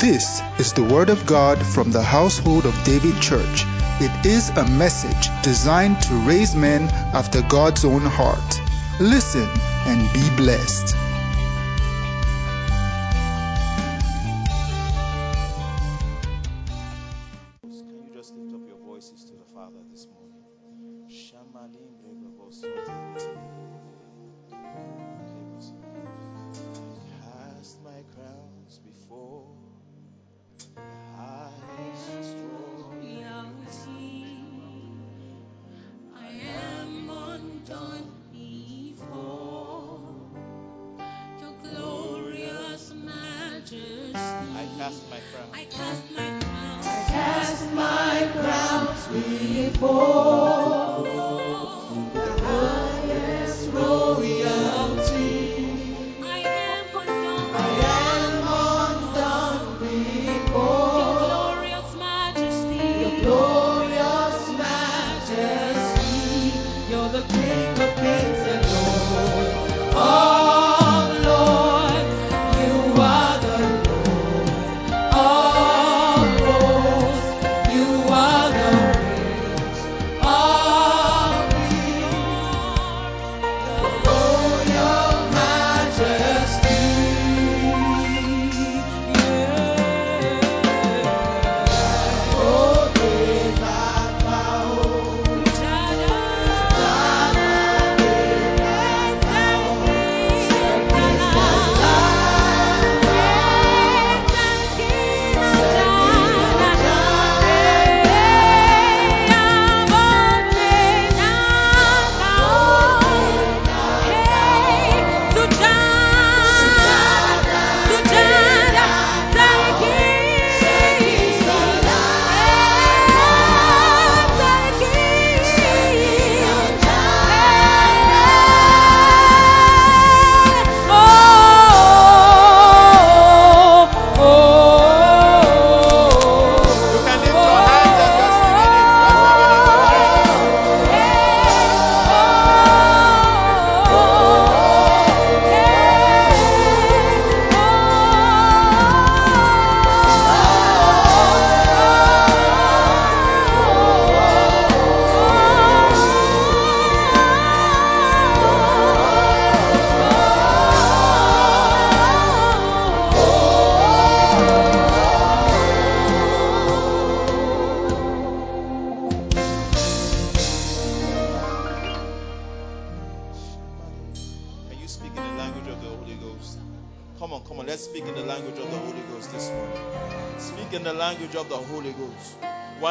This is the Word of God from the household of David Church. It is a message designed to raise men after God's own heart. Listen and be blessed.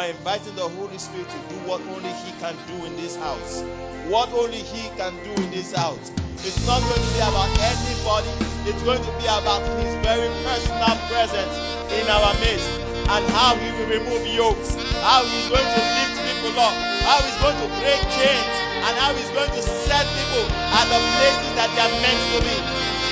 We're inviting the Holy Spirit to do what only He can do in this house. What only He can do in this house. It's not going to be about anybody, it's going to be about His very personal presence in our midst and how He will remove yokes, how He's going to lift people up, how He's going to break chains, and how He's going to set people at the places that they are meant to be.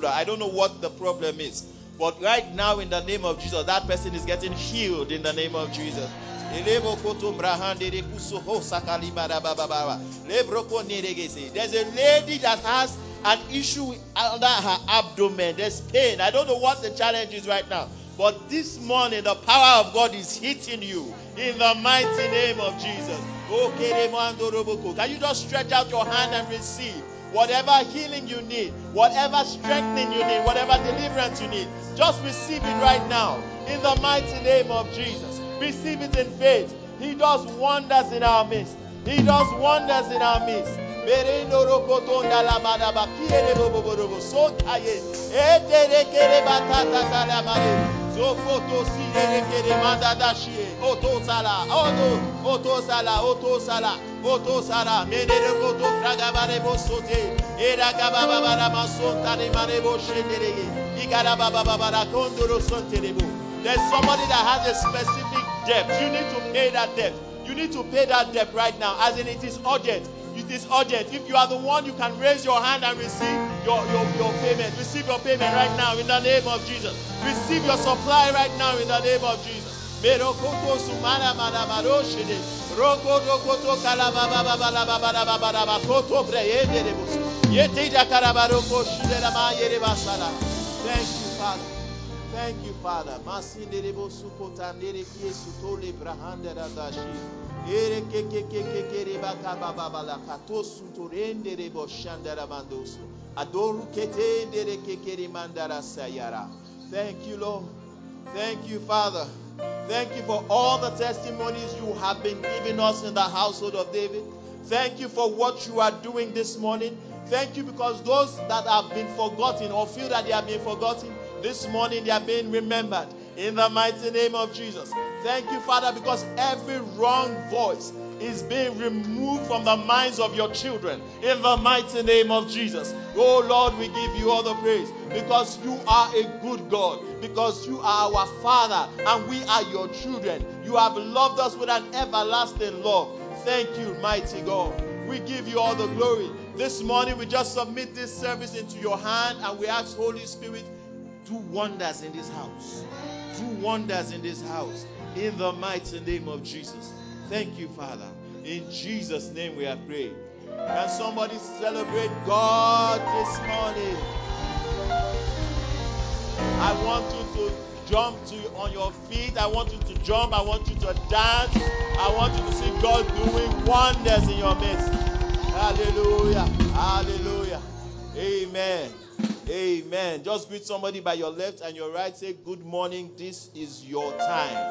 Shoulder. I don't know what the problem is. But right now, in the name of Jesus, that person is getting healed in the name of Jesus. There's a lady that has an issue under her abdomen. There's pain. I don't know what the challenge is right now. But this morning, the power of God is hitting you in the mighty name of Jesus. Can you just stretch out your hand and receive whatever healing you need, whatever strengthening you need, whatever deliverance you need? Just receive it right now in the mighty name of Jesus. Receive it in faith. He does wonders in our midst. He does wonders in our midst. Sala oto sala oto sala menere koto era masonta ne igara baba kondoro there's somebody that has a specific debt you need to pay that debt you need to pay that debt right now as in it is urgent it is urgent. If you are the one, you can raise your hand and receive your, your, your payment. Receive your payment right now in the name of Jesus. Receive your supply right now in the name of Jesus. Baba baba baba baba. Thank you, Father. Thank you, Father. Masinde rebo sukota nere kie sutole brahanda radashi. Ere ke ke ke ke ke reba ka ba ba ba la ka to sunturende rebo shandara mandoso. Adoru kete ndere ke ke remandara sayara. Thank you, Lord. Thank you, Father. Thank you for all the testimonies you have been giving us in the household of David. Thank you for what you are doing this morning. Thank you because those that have been forgotten or feel that they have been forgotten, this morning they are being remembered in the mighty name of Jesus. Thank you, Father, because every wrong voice is being removed from the minds of your children in the mighty name of Jesus. Oh Lord, we give you all the praise because you are a good God, because you are our Father and we are your children. You have loved us with an everlasting love. Thank you, mighty God. We give you all the glory. This morning, we just submit this service into your hand and we ask, Holy Spirit, do wonders in this house. Do wonders in this house. In the mighty name of Jesus. Thank you, Father. In Jesus' name we have prayed. Can somebody celebrate God this morning? I want you to jump to on your feet. I want you to jump. I want you to dance. I want you to see God doing wonders in your midst. Hallelujah. Hallelujah. Amen. Amen. Just greet somebody by your left and your right. Say, Good morning. This is your time.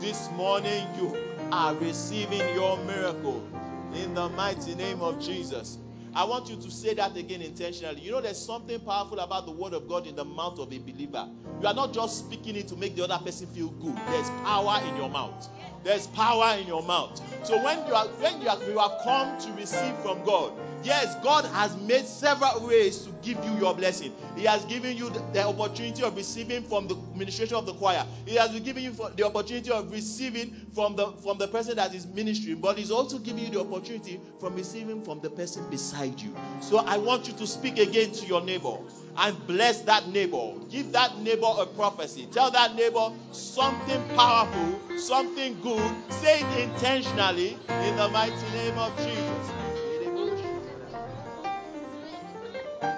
This morning you are receiving your miracle in the mighty name of Jesus. I want you to say that again intentionally. You know, there's something powerful about the word of God in the mouth of a believer. You are not just speaking it to make the other person feel good. There's power in your mouth. There's power in your mouth. So when you are when you are you come to receive from God, yes, God has made several ways to give you your blessing. He has given you the, the opportunity of receiving from the ministration of the choir. He has given you the opportunity of receiving from the from the person that is ministering, but He's also giving you the opportunity from receiving from the person beside you. So I want you to speak again to your neighbor and bless that neighbor. Give that neighbor a prophecy. Tell that neighbor something powerful, something good. Say it intentionally in the mighty name of Jesus.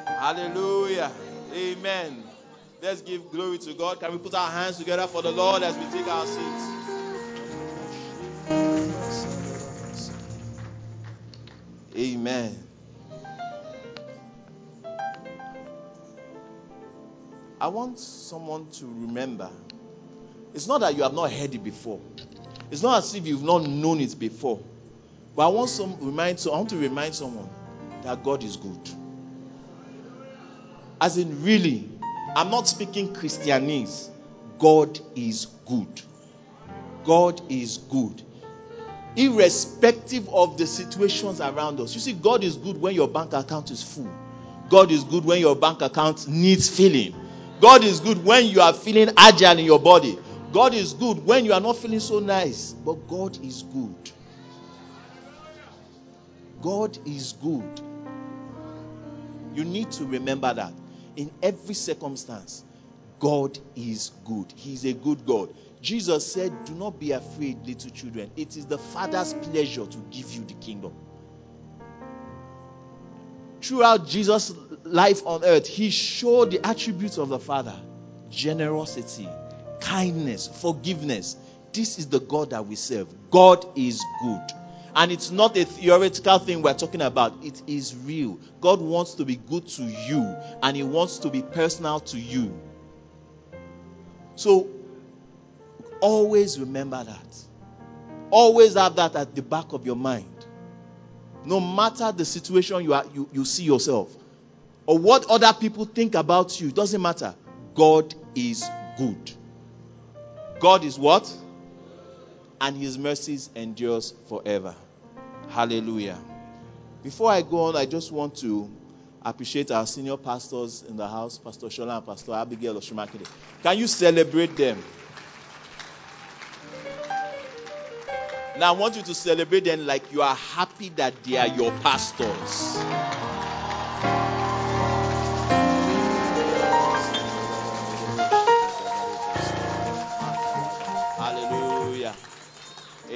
Hallelujah. Amen. Let's give glory to God. Can we put our hands together for the Lord as we take our seats? Amen. I want someone to remember. It's not that you have not heard it before. It's not as if you've not known it before. But I want some remind so I want to remind someone that God is good. As in really, I'm not speaking Christianese. God is good. God is good. Irrespective of the situations around us. You see, God is good when your bank account is full. God is good when your bank account needs filling. God is good when you are feeling agile in your body. God is good when you are not feeling so nice. But God is good. God is good. You need to remember that in every circumstance, God is good. He's a good God. Jesus said, Do not be afraid, little children. It is the Father's pleasure to give you the kingdom. Throughout Jesus' life on earth, he showed the attributes of the Father generosity, kindness, forgiveness. This is the God that we serve. God is good. And it's not a theoretical thing we're talking about, it is real. God wants to be good to you, and He wants to be personal to you. So, always remember that. Always have that at the back of your mind. No matter the situation you, are, you, you see yourself, or what other people think about you, doesn't matter. God is good. God is what? And his mercies endures forever. Hallelujah. Before I go on, I just want to appreciate our senior pastors in the house, Pastor Shola and Pastor Abigail Oshimakide. Can you celebrate them? Now, I want you to celebrate them like you are happy that they are your pastors.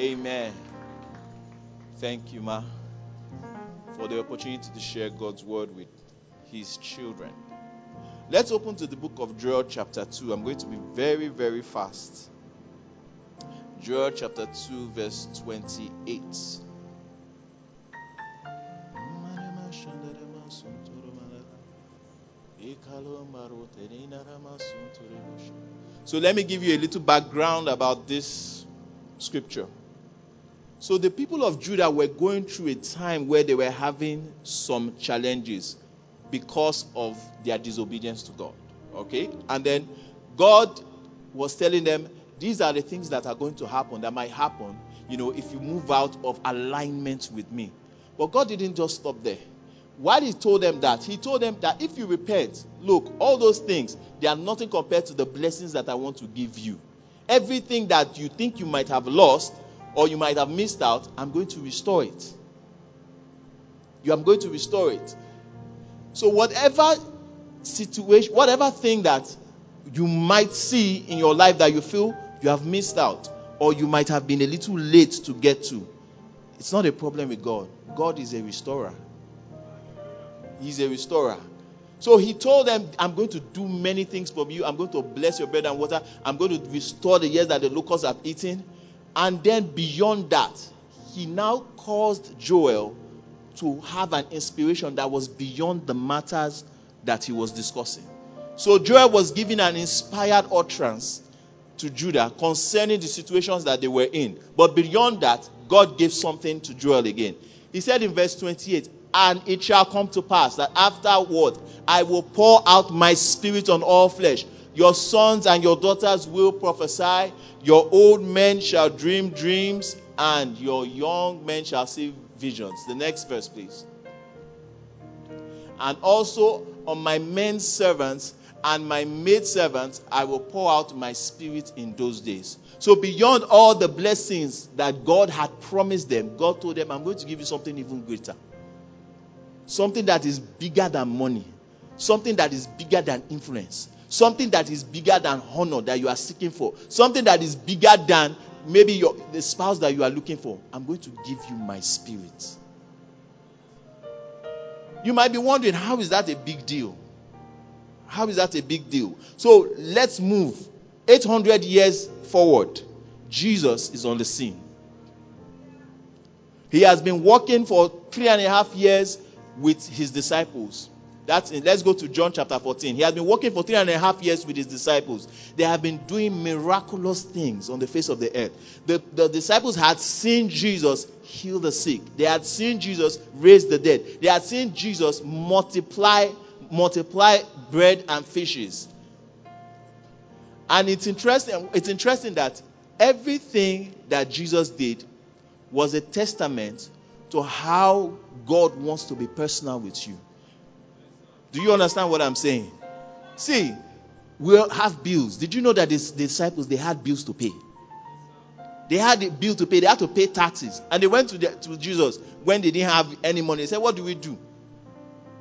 Amen. Thank you, Ma, for the opportunity to share God's word with His children. Let's open to the book of Joel, chapter 2. I'm going to be very, very fast. Joel chapter 2, verse 28. So let me give you a little background about this scripture. So the people of Judah were going through a time where they were having some challenges because of their disobedience to God. Okay? And then God was telling them, these are the things that are going to happen, that might happen, you know, if you move out of alignment with me. But God didn't just stop there. While He told them that, He told them that if you repent, look, all those things, they are nothing compared to the blessings that I want to give you. Everything that you think you might have lost or you might have missed out, I'm going to restore it. You am going to restore it. So, whatever situation, whatever thing that you might see in your life that you feel you have missed out, or you might have been a little late to get to, it's not a problem with God. God is a restorer. He's a restorer. So he told them, I'm going to do many things for you. I'm going to bless your bread and water. I'm going to restore the years that the locusts have eaten. And then beyond that, he now caused Joel to have an inspiration that was beyond the matters that he was discussing. So Joel was giving an inspired utterance to Judah concerning the situations that they were in. But beyond that, God gave something to Joel again. He said in verse 28, And it shall come to pass that afterward I will pour out my spirit on all flesh. Your sons and your daughters will prophesy. Your old men shall dream dreams, and your young men shall see visions. The next verse, please. And also on my men servants and my maid servants, I will pour out my spirit in those days. So, beyond all the blessings that God had promised them, God told them, I'm going to give you something even greater. Something that is bigger than money, something that is bigger than influence, something that is bigger than honor that you are seeking for, something that is bigger than maybe your, the spouse that you are looking for. I'm going to give you my spirit. You might be wondering, how is that a big deal? How is that a big deal? So let's move 800 years forward. Jesus is on the scene. He has been working for three and a half years with his disciples. That's let's go to John chapter 14. He has been working for three and a half years with his disciples. They have been doing miraculous things on the face of the earth. The, the disciples had seen Jesus heal the sick. They had seen Jesus raise the dead. They had seen Jesus multiply multiply bread and fishes. And it's interesting, it's interesting that everything that Jesus did was a testament to how God wants to be personal with you. Do you understand what I'm saying? See, we have bills. Did you know that the disciples they had bills to pay? They had a bill to pay. They had to pay taxes, and they went to, the, to Jesus when they didn't have any money. They said, "What do we do?"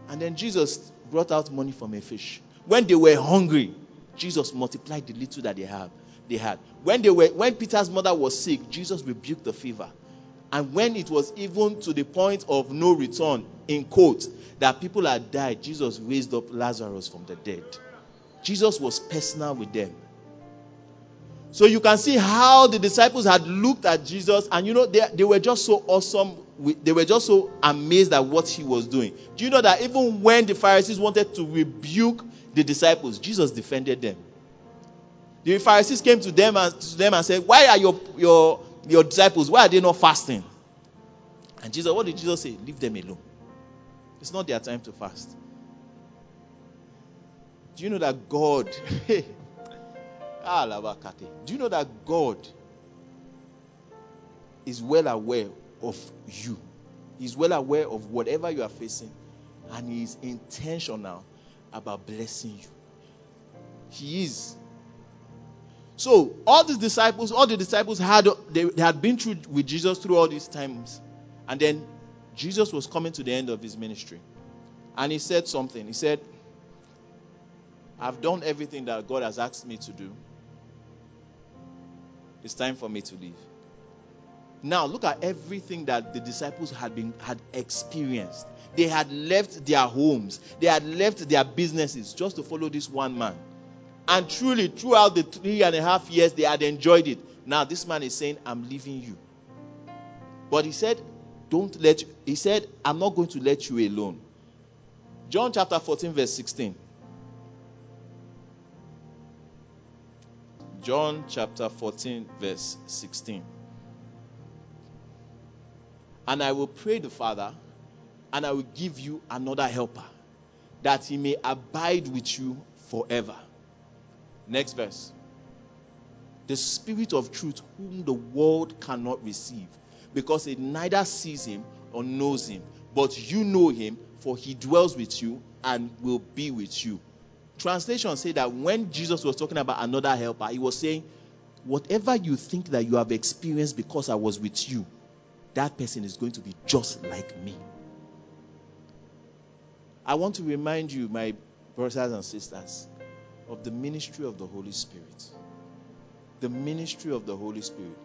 And then Jesus brought out money from a fish. When they were hungry, Jesus multiplied the little that they had. they had. When they were when Peter's mother was sick, Jesus rebuked the fever. And when it was even to the point of no return, in quote, that people had died, Jesus raised up Lazarus from the dead. Jesus was personal with them. So you can see how the disciples had looked at Jesus, and you know, they, they were just so awesome. They were just so amazed at what he was doing. Do you know that even when the Pharisees wanted to rebuke the disciples, Jesus defended them. The Pharisees came to them and to them and said, Why are your, your, your disciples, why are they not fasting? And Jesus, what did Jesus say? Leave them alone. It's not their time to fast. Do you know that God Ah, Do you know that God is well aware of you? He's well aware of whatever you are facing, and He is intentional about blessing you. He is. So all the disciples, all the disciples had they, they had been through with Jesus through all these times, and then Jesus was coming to the end of his ministry, and he said something. He said, "I've done everything that God has asked me to do. It's time for me to leave. Now look at everything that the disciples had been had experienced. They had left their homes, they had left their businesses just to follow this one man. And truly, throughout the three and a half years, they had enjoyed it. Now this man is saying, I'm leaving you. But he said, Don't let you, he said, I'm not going to let you alone. John chapter 14, verse 16. John chapter 14, verse 16. And I will pray the Father, and I will give you another helper, that he may abide with you forever. Next verse. The Spirit of truth, whom the world cannot receive, because it neither sees him or knows him, but you know him, for he dwells with you and will be with you translation say that when Jesus was talking about another helper, he was saying, Whatever you think that you have experienced because I was with you, that person is going to be just like me. I want to remind you, my brothers and sisters, of the ministry of the Holy Spirit. The ministry of the Holy Spirit.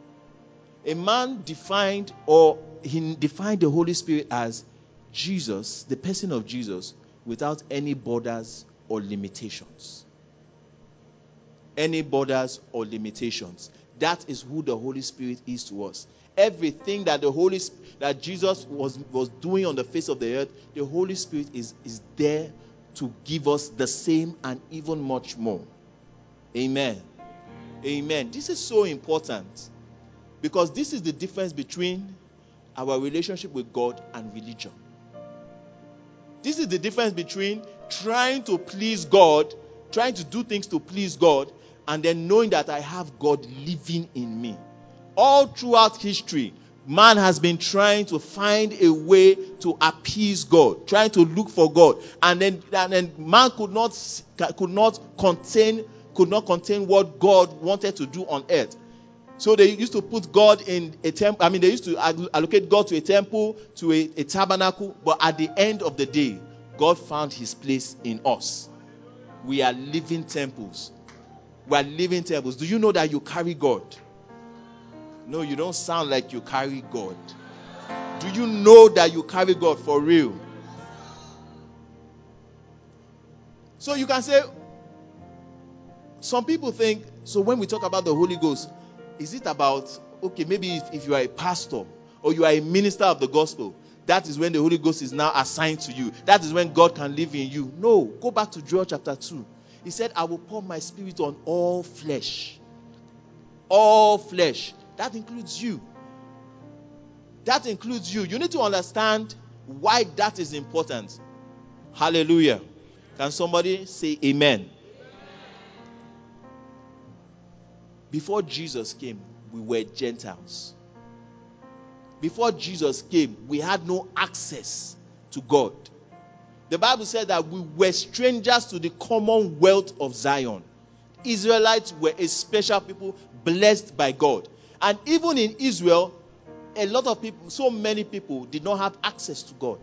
A man defined, or he defined the Holy Spirit as Jesus, the person of Jesus, without any borders or limitations. Any borders or limitations. That is who the Holy Spirit is to us. Everything that the Holy that Jesus was, was doing on the face of the earth, the Holy Spirit is, is there to give us the same and even much more. Amen. Amen. This is so important because this is the difference between our relationship with God and religion. This is the difference between trying to please God, trying to do things to please God, and then knowing that I have God living in me. All throughout history, man has been trying to find a way to appease God, trying to look for God, and then and then man could not could not contain could not contain what God wanted to do on earth. So they used to put God in a temple. I mean, they used to allocate God to a temple, to a, a tabernacle. But at the end of the day, God found his place in us. We are living temples. We are living temples. Do you know that you carry God? No, you don't sound like you carry God. Do you know that you carry God for real? So you can say, some people think, so when we talk about the Holy Ghost, is it about, okay, maybe if, if you are a pastor or you are a minister of the gospel, that is when the Holy Ghost is now assigned to you. That is when God can live in you. No, go back to Joel chapter 2. He said, I will pour my spirit on all flesh. All flesh. That includes you. That includes you. You need to understand why that is important. Hallelujah. Can somebody say amen? Before Jesus came, we were Gentiles. Before Jesus came, we had no access to God. The Bible said that we were strangers to the commonwealth of Zion. Israelites were a special people blessed by God. And even in Israel, a lot of people, so many people, did not have access to God.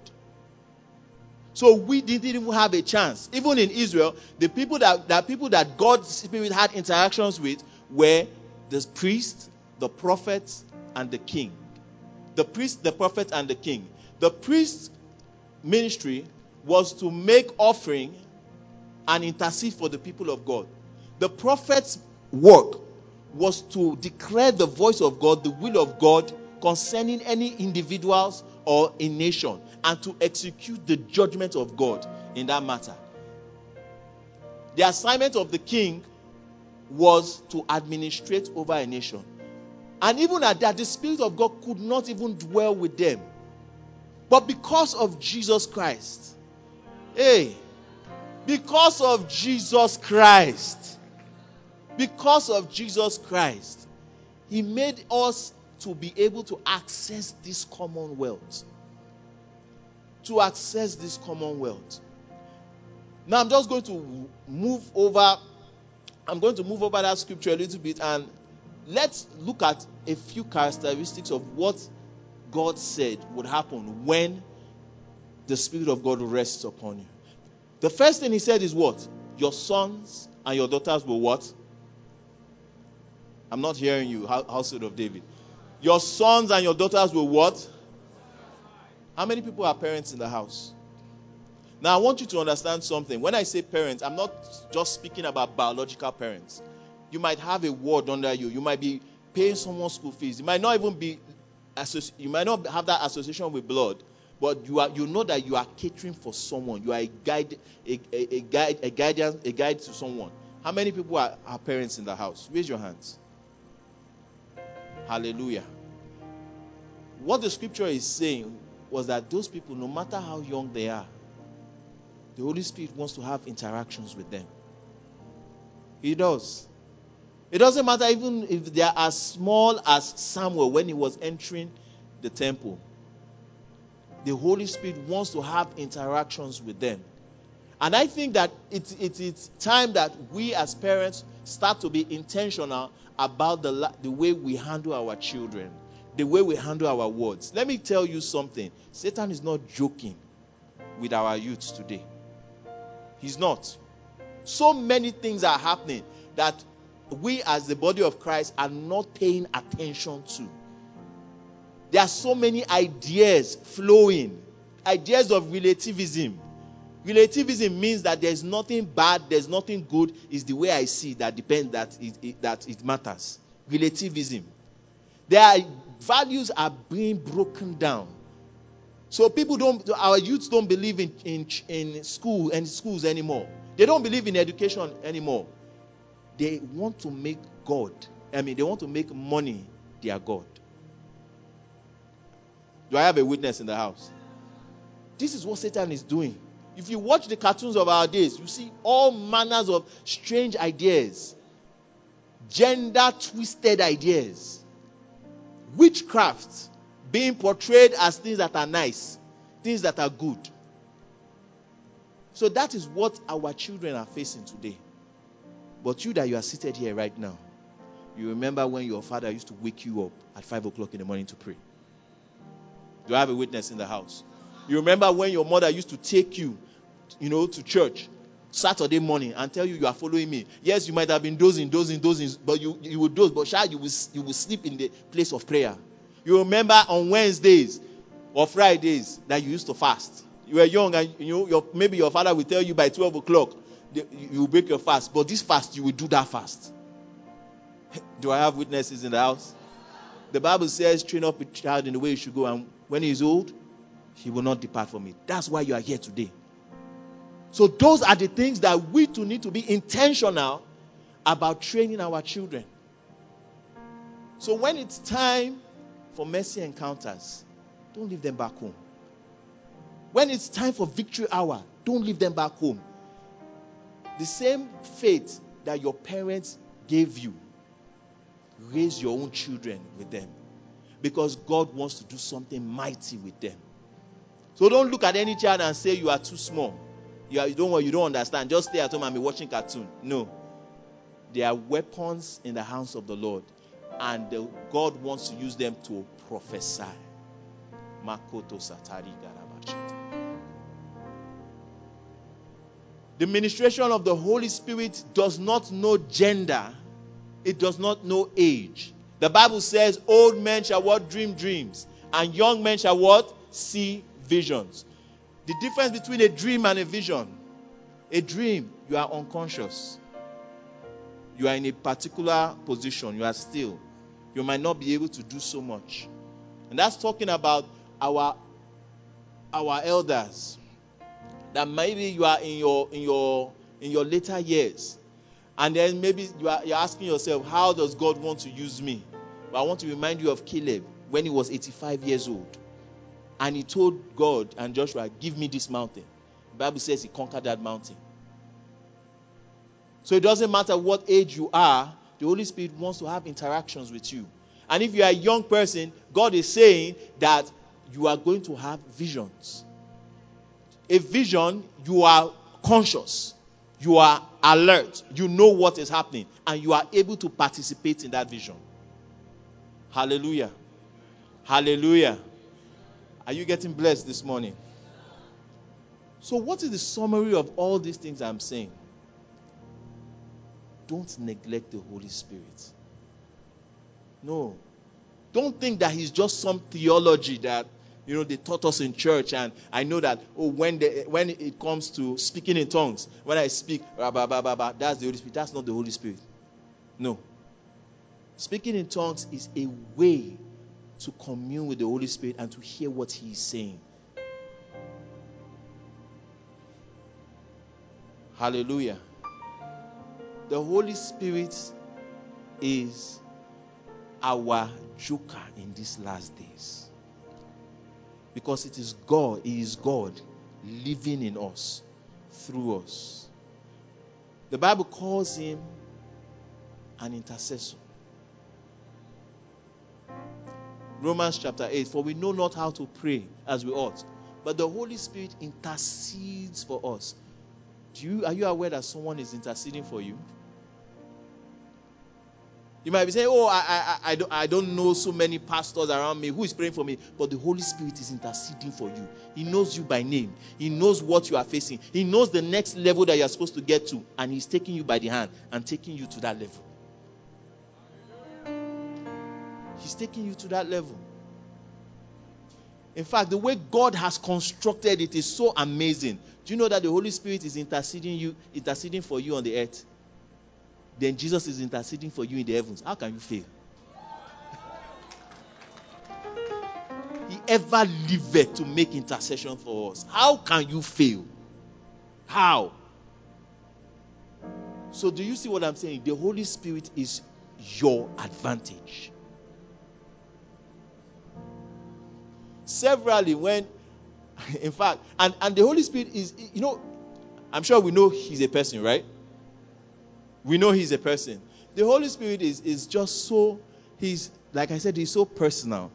So we didn't even have a chance. Even in Israel, the people that, that people that God's spirit had interactions with were the priest, the prophets, and the king. The priest, the prophet, and the king. The priest's ministry was to make offering and intercede for the people of God. The prophet's work was to declare the voice of God, the will of God concerning any individuals or a nation, and to execute the judgment of God in that matter. The assignment of the king was to administrate over a nation. And even at that, the Spirit of God could not even dwell with them. But because of Jesus Christ, hey, because of Jesus Christ, because of Jesus Christ, He made us to be able to access this commonwealth. To access this commonwealth. Now I'm just going to move over. I'm going to move over that scripture a little bit and let's look at a few characteristics of what God said would happen when the Spirit of God rests upon you. The first thing He said is what? Your sons and your daughters will what? I'm not hearing you, household of David. Your sons and your daughters will what? How many people are parents in the house? Now, I want you to understand something. When I say parents, I'm not just speaking about biological parents. You might have a ward under you. You might be paying someone school fees. You might not even be, you might not have that association with blood, but you are, you know that you are catering for someone. You are a guide, a, a, a guide, a guardian, a guide to someone. How many people are, are parents in the house? Raise your hands. Hallelujah. What the scripture is saying was that those people, no matter how young they are, the Holy Spirit wants to have interactions with them. He does. It doesn't matter even if they are as small as Samuel when he was entering the temple. The Holy Spirit wants to have interactions with them. And I think that it's, it's, time that we as parents start to be intentional about the, the way we handle our children, the way we handle our words. Let me tell you something Satan is not joking with our youths today. He's not. So many things are happening that we, as the body of Christ, are not paying attention to. There are so many ideas flowing, ideas of relativism. Relativism means that there's nothing bad, there's nothing good. Is the way I see that depends that it, it, that it matters. Relativism. Their values are being broken down. So people don't, our youths don't believe in, in, in school and schools anymore. They don't believe in education anymore. They want to make God, I mean, they want to make money their God. Do I have a witness in the house? This is what Satan is doing. If you watch the cartoons of our days, you see all manners of strange ideas, gender twisted ideas, witchcraft being portrayed as things that are nice, things that are good. So that is what our children are facing today. But you that you are seated here right now, you remember when your father used to wake you up at 5 o'clock in the morning to pray. Do I have a witness in the house? You remember when your mother used to take you, you know, to church Saturday morning and tell you you are following me. Yes, you might have been dozing, dozing, dozing, but you, you will doze, but child, you will, you will sleep in the place of prayer. You remember on Wednesdays or Fridays that you used to fast. You were young and you know, your, maybe your father will tell you by 12 o'clock you will break your fast. But this fast, you will do that fast. Do I have witnesses in the house? The Bible says, train up a child in the way he should go, and when he is old, he will not depart from it. That's why you are here today. So, those are the things that we too need to be intentional about training our children. So, when it's time for mercy encounters, don't leave them back home. When it's time for victory hour, don't leave them back home. The same faith that your parents gave you, raise your own children with them. Because God wants to do something mighty with them. So don't look at any child and say you are too small. You, are, you don't you don't understand. Just stay at home and be watching cartoon. No. They are weapons in the hands of the Lord. And the, God wants to use them to prophesy. Makoto Satari The ministration of the Holy Spirit does not know gender, it does not know age. The Bible says, Old men shall what? Dream dreams, and young men shall what? See visions. The difference between a dream and a vision a dream, you are unconscious. You are in a particular position, you are still. You might not be able to do so much. And that's talking about our our elders. That maybe you are in your in your in your later years. And then maybe you are you're asking yourself, how does God want to use me? But I want to remind you of Caleb when he was 85 years old. And he told God and Joshua, Give me this mountain. The Bible says he conquered that mountain. So it doesn't matter what age you are, the Holy Spirit wants to have interactions with you. And if you are a young person, God is saying that you are going to have visions. A vision, you are conscious, you are alert, you know what is happening, and you are able to participate in that vision. Hallelujah. Hallelujah. Are you getting blessed this morning? So, what is the summary of all these things I'm saying? Don't neglect the Holy Spirit. No. Don't think that He's just some theology that you know they taught us in church and i know that oh when when it comes to speaking in tongues when i speak blah, blah, blah, blah, that's the holy spirit that's not the holy spirit no speaking in tongues is a way to commune with the holy spirit and to hear what he is saying hallelujah the holy spirit is our joker in these last days because it is God, He is God living in us, through us. The Bible calls him an intercessor. Romans chapter 8 For we know not how to pray as we ought, but the Holy Spirit intercedes for us. Do you, are you aware that someone is interceding for you? You might be saying, Oh, I, I, I, don't, I don't know so many pastors around me. Who is praying for me? But the Holy Spirit is interceding for you. He knows you by name, He knows what you are facing, He knows the next level that you are supposed to get to, and He's taking you by the hand and taking you to that level. He's taking you to that level. In fact, the way God has constructed it is so amazing. Do you know that the Holy Spirit is interceding you, interceding for you on the earth? then Jesus is interceding for you in the heavens. How can you fail? he ever lived to make intercession for us. How can you fail? How? So, do you see what I'm saying? The Holy Spirit is your advantage. Severally, when, in fact, and, and the Holy Spirit is, you know, I'm sure we know He's a person, right? We know he's a person. The Holy Spirit is, is just so, he's, like I said, he's so personal.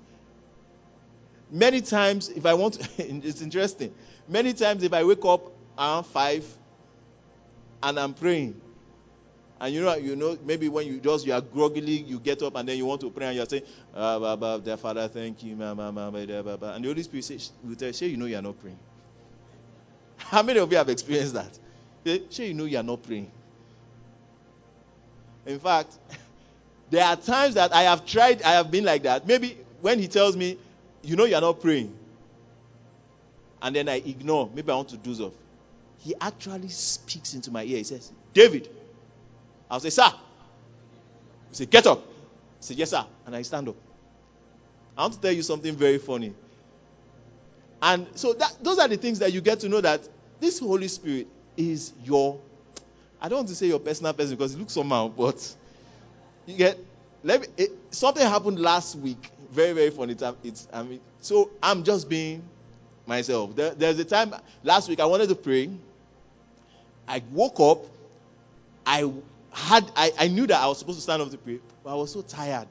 Many times, if I want to, it's interesting. Many times, if I wake up around 5 and I'm praying, and you know, you know, maybe when you just you are groggily, you get up and then you want to pray and you're saying, ah, bah, bah, dear Father, thank you, bah, bah, bah, bah, bah, and the Holy Spirit says, will tell you, you know you are not praying. How many of you have experienced that? Say, you know you are not praying. In fact, there are times that I have tried, I have been like that. Maybe when he tells me, you know, you're not praying, and then I ignore, maybe I want to doze off. He actually speaks into my ear. He says, David. I'll say, Sir. He say, Get up. I say, Yes, sir. And I stand up. I want to tell you something very funny. And so that, those are the things that you get to know that this Holy Spirit is your I don't want to say your personal person because it looks somehow, but you get. Let me. It, something happened last week. Very very funny. It's, it's I mean. So I'm just being myself. There, there's a time last week I wanted to pray. I woke up. I had. I, I knew that I was supposed to stand up to pray, but I was so tired.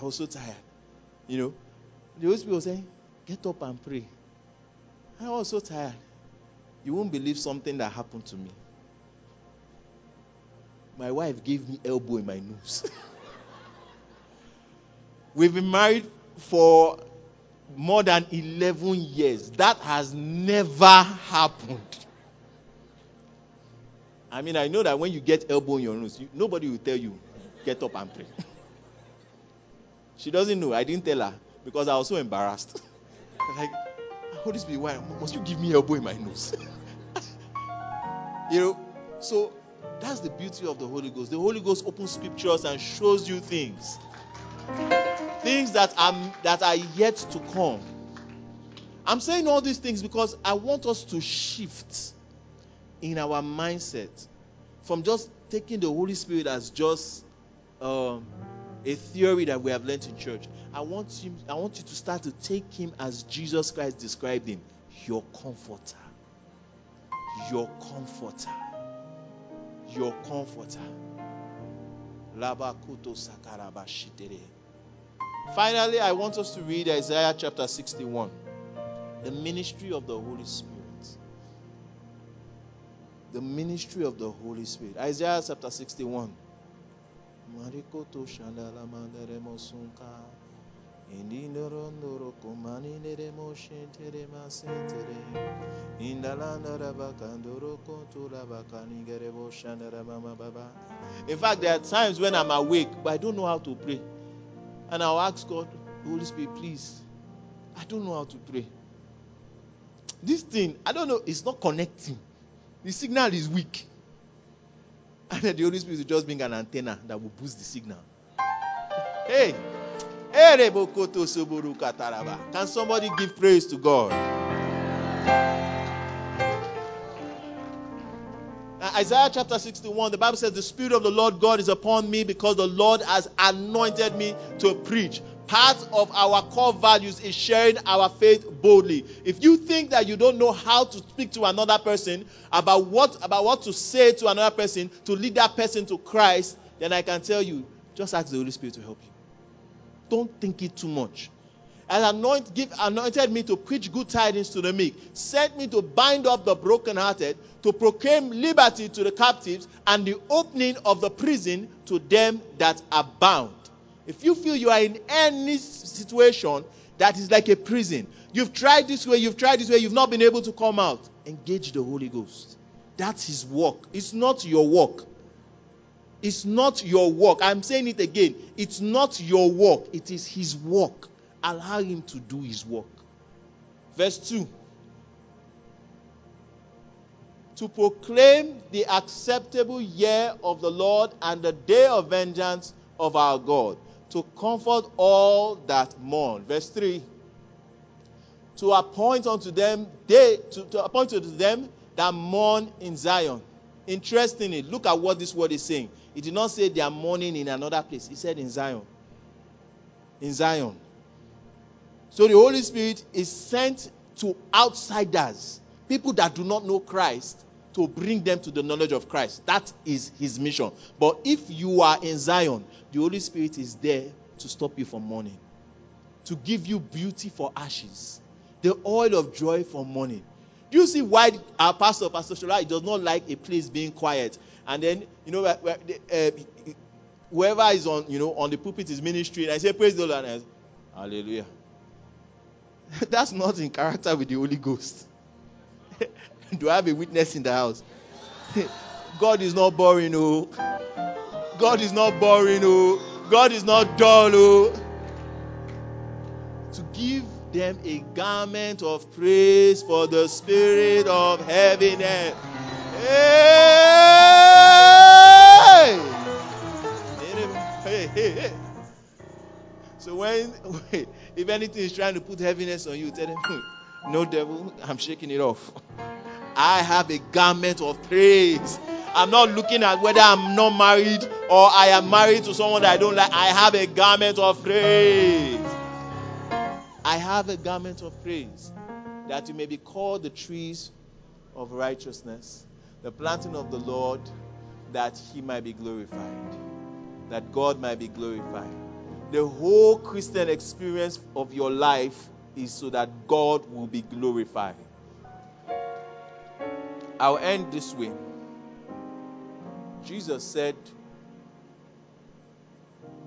I was so tired. You know, the Holy Spirit was saying, "Get up and pray." I was so tired. You won't believe something that happened to me my wife gave me elbow in my nose. We've been married for more than 11 years. That has never happened. I mean, I know that when you get elbow in your nose, you, nobody will tell you, get up and pray. she doesn't know. I didn't tell her because I was so embarrassed. like, Holy Spirit, why must you give me elbow in my nose? you know, so that's the beauty of the Holy Ghost. The Holy Ghost opens scriptures and shows you things. Things that are that are yet to come. I'm saying all these things because I want us to shift in our mindset from just taking the Holy Spirit as just um, a theory that we have learned in church. I want him. I want you to start to take him as Jesus Christ described him, your comforter, your comforter, your comforter. Finally, I want us to read Isaiah chapter 61 the ministry of the Holy Spirit. The ministry of the Holy Spirit. Isaiah chapter 61. In fact, there are times when I'm awake, but I don't know how to pray. And I'll ask God, Holy Spirit, please, I don't know how to pray. This thing, I don't know, it's not connecting. The signal is weak. And the Holy Spirit is just being an antenna that will boost the signal. Hey, can somebody give praise to God? Isaiah chapter 61, the Bible says, The Spirit of the Lord God is upon me because the Lord has anointed me to preach. Part of our core values is sharing our faith boldly. If you think that you don't know how to speak to another person about what about what to say to another person to lead that person to Christ, then I can tell you, just ask the Holy Spirit to help you. Don't think it too much and anoint, give, anointed me to preach good tidings to the meek, sent me to bind up the brokenhearted, to proclaim liberty to the captives, and the opening of the prison to them that are bound. If you feel you are in any situation that is like a prison, you've tried this way, you've tried this way, you've not been able to come out, engage the Holy Ghost. That's his work. It's not your work. It's not your work. I'm saying it again. It's not your work, it is his work allow him to do his work. Verse 2 To proclaim the acceptable year of the Lord and the day of vengeance of our God, to comfort all that mourn. Verse 3 To appoint unto them they to, to appoint unto them that mourn in Zion. Interestingly, look at what this word is saying. It did not say they are mourning in another place. He said in Zion. In Zion. So the Holy Spirit is sent to outsiders, people that do not know Christ, to bring them to the knowledge of Christ. That is his mission. But if you are in Zion, the Holy Spirit is there to stop you from mourning, to give you beauty for ashes, the oil of joy for mourning. Do you see why our pastor, Pastor Shola, does not like a place being quiet? And then, you know, uh, whoever is on, you know, on the pulpit is ministry, and I say, Praise the Lord, and I say, Hallelujah. That's not in character with the Holy Ghost. Do I have a witness in the house? God is not boring, oh. God is not boring, oh. God is not dull, oh. To give them a garment of praise for the spirit of heaviness. Hey! Hey, hey, hey. So when, if anything is trying to put heaviness on you, tell them, no devil, I'm shaking it off. I have a garment of praise. I'm not looking at whether I'm not married or I am married to someone that I don't like. I have a garment of praise. I have a garment of praise that you may be called the trees of righteousness, the planting of the Lord, that he might be glorified, that God might be glorified the whole Christian experience of your life is so that God will be glorified. I'll end this way. Jesus said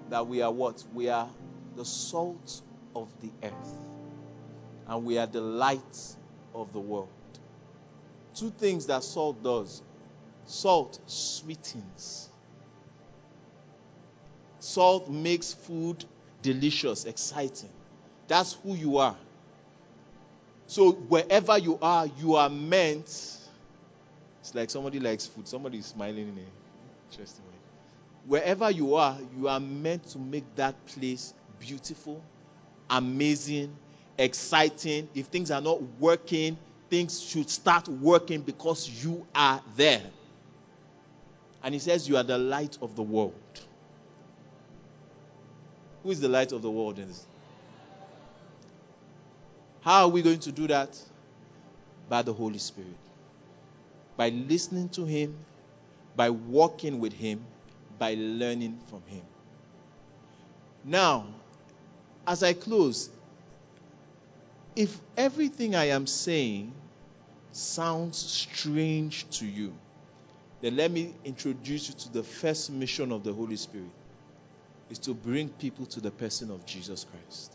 that we are what? We are the salt of the earth, and we are the light of the world. Two things that salt does Salt sweetens. Salt makes food delicious, exciting. That's who you are. So wherever you are, you are meant. It's like somebody likes food. Somebody is smiling in a interesting way. Wherever you are, you are meant to make that place beautiful, amazing, exciting. If things are not working, things should start working because you are there. And he says, You are the light of the world. Who is the light of the world? How are we going to do that? By the Holy Spirit. By listening to Him, by walking with Him, by learning from Him. Now, as I close, if everything I am saying sounds strange to you, then let me introduce you to the first mission of the Holy Spirit is to bring people to the person of Jesus Christ.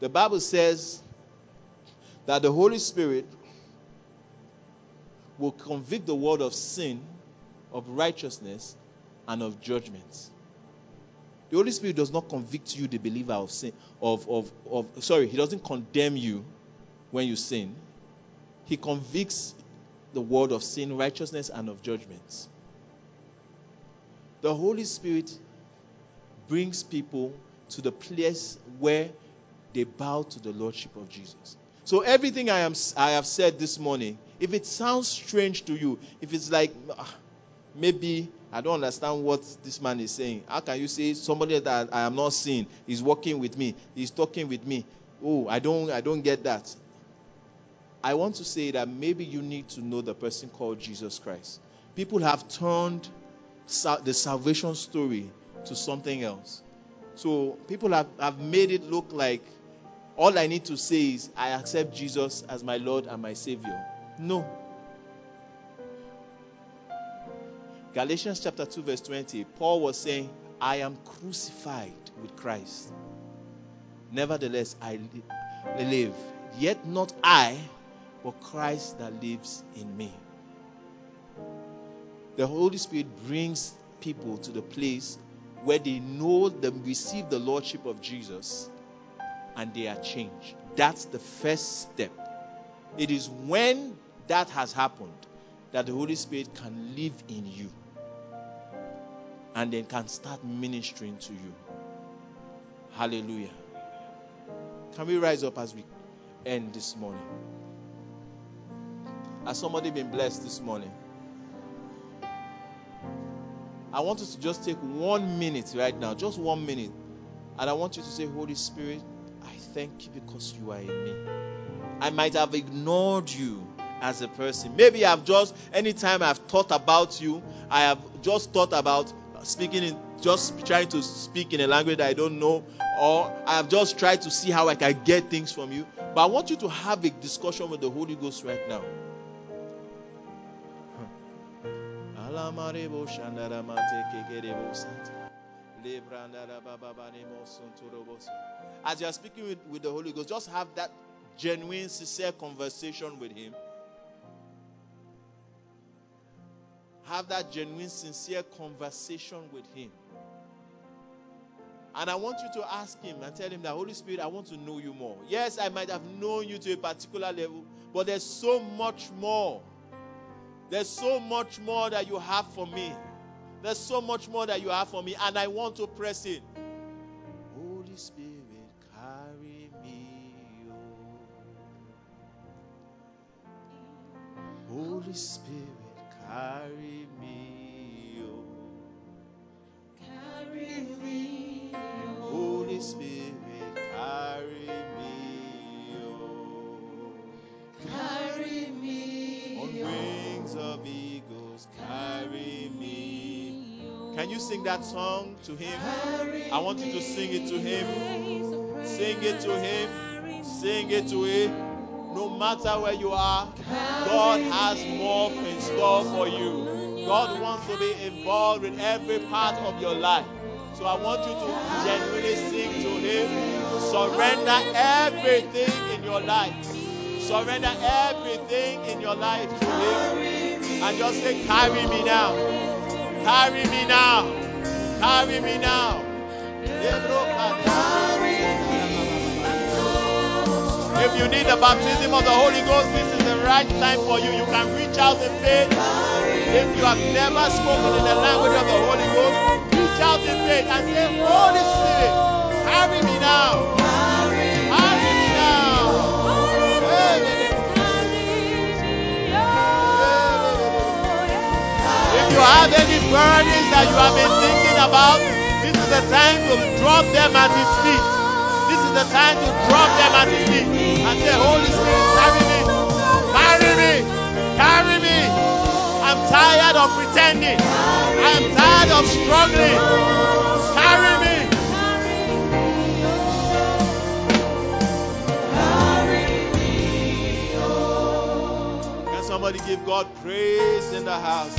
The Bible says that the Holy Spirit will convict the world of sin, of righteousness, and of judgment. The Holy Spirit does not convict you, the believer, of sin, of, of, of sorry, He doesn't condemn you when you sin. He convicts the world of sin, righteousness, and of judgment. The Holy Spirit brings people to the place where they bow to the Lordship of Jesus. So everything I am I have said this morning, if it sounds strange to you, if it's like ah, maybe I don't understand what this man is saying. How can you say somebody that I am not seeing is working with me, is talking with me? Oh, I don't I don't get that. I want to say that maybe you need to know the person called Jesus Christ. People have turned the salvation story to something else. So people have, have made it look like all I need to say is, I accept Jesus as my Lord and my Savior. No. Galatians chapter 2, verse 20, Paul was saying, I am crucified with Christ. Nevertheless, I live. Yet not I, but Christ that lives in me. The Holy Spirit brings people to the place where they know them receive the Lordship of Jesus and they are changed. That's the first step. It is when that has happened that the Holy Spirit can live in you and then can start ministering to you. Hallelujah. Can we rise up as we end this morning? Has somebody been blessed this morning? I want us to just take one minute right now, just one minute. And I want you to say, Holy Spirit, thank you because you are in me. I might have ignored you as a person. Maybe I've just, anytime I've thought about you, I have just thought about speaking in, just trying to speak in a language that I don't know, or I have just tried to see how I can get things from you. But I want you to have a discussion with the Holy Ghost right now. As you are speaking with, with the Holy Ghost, just have that genuine, sincere conversation with Him. Have that genuine, sincere conversation with Him. And I want you to ask Him and tell Him that, Holy Spirit, I want to know you more. Yes, I might have known you to a particular level, but there's so much more. There's so much more that you have for me. There's so much more that you have for me, and I want to press it. Holy Spirit, carry me. Oh. Holy Spirit, carry me. Can you sing that song to him? I want you to sing it to him. Sing it to him. Sing it to him. No matter where you are, God has more in store for you. God wants to be involved in every part of your life. So I want you to genuinely sing to him. Surrender everything in your life. Surrender everything in your life to Him and just say, Carry me now. Carry me now. Carry me now. If you need the baptism of the Holy Ghost, this is the right time for you. You can reach out in faith. If you have never spoken in the language of the Holy Ghost, reach out in faith and say, Holy Spirit, carry me now. If you have any burdens that you have been thinking about, this is the time to drop them at His feet. This is the time to drop them at His feet and say, Holy Spirit, carry me, carry me, carry me. I'm tired of pretending. I'm tired of struggling. Carry me. Somebody give God praise in the house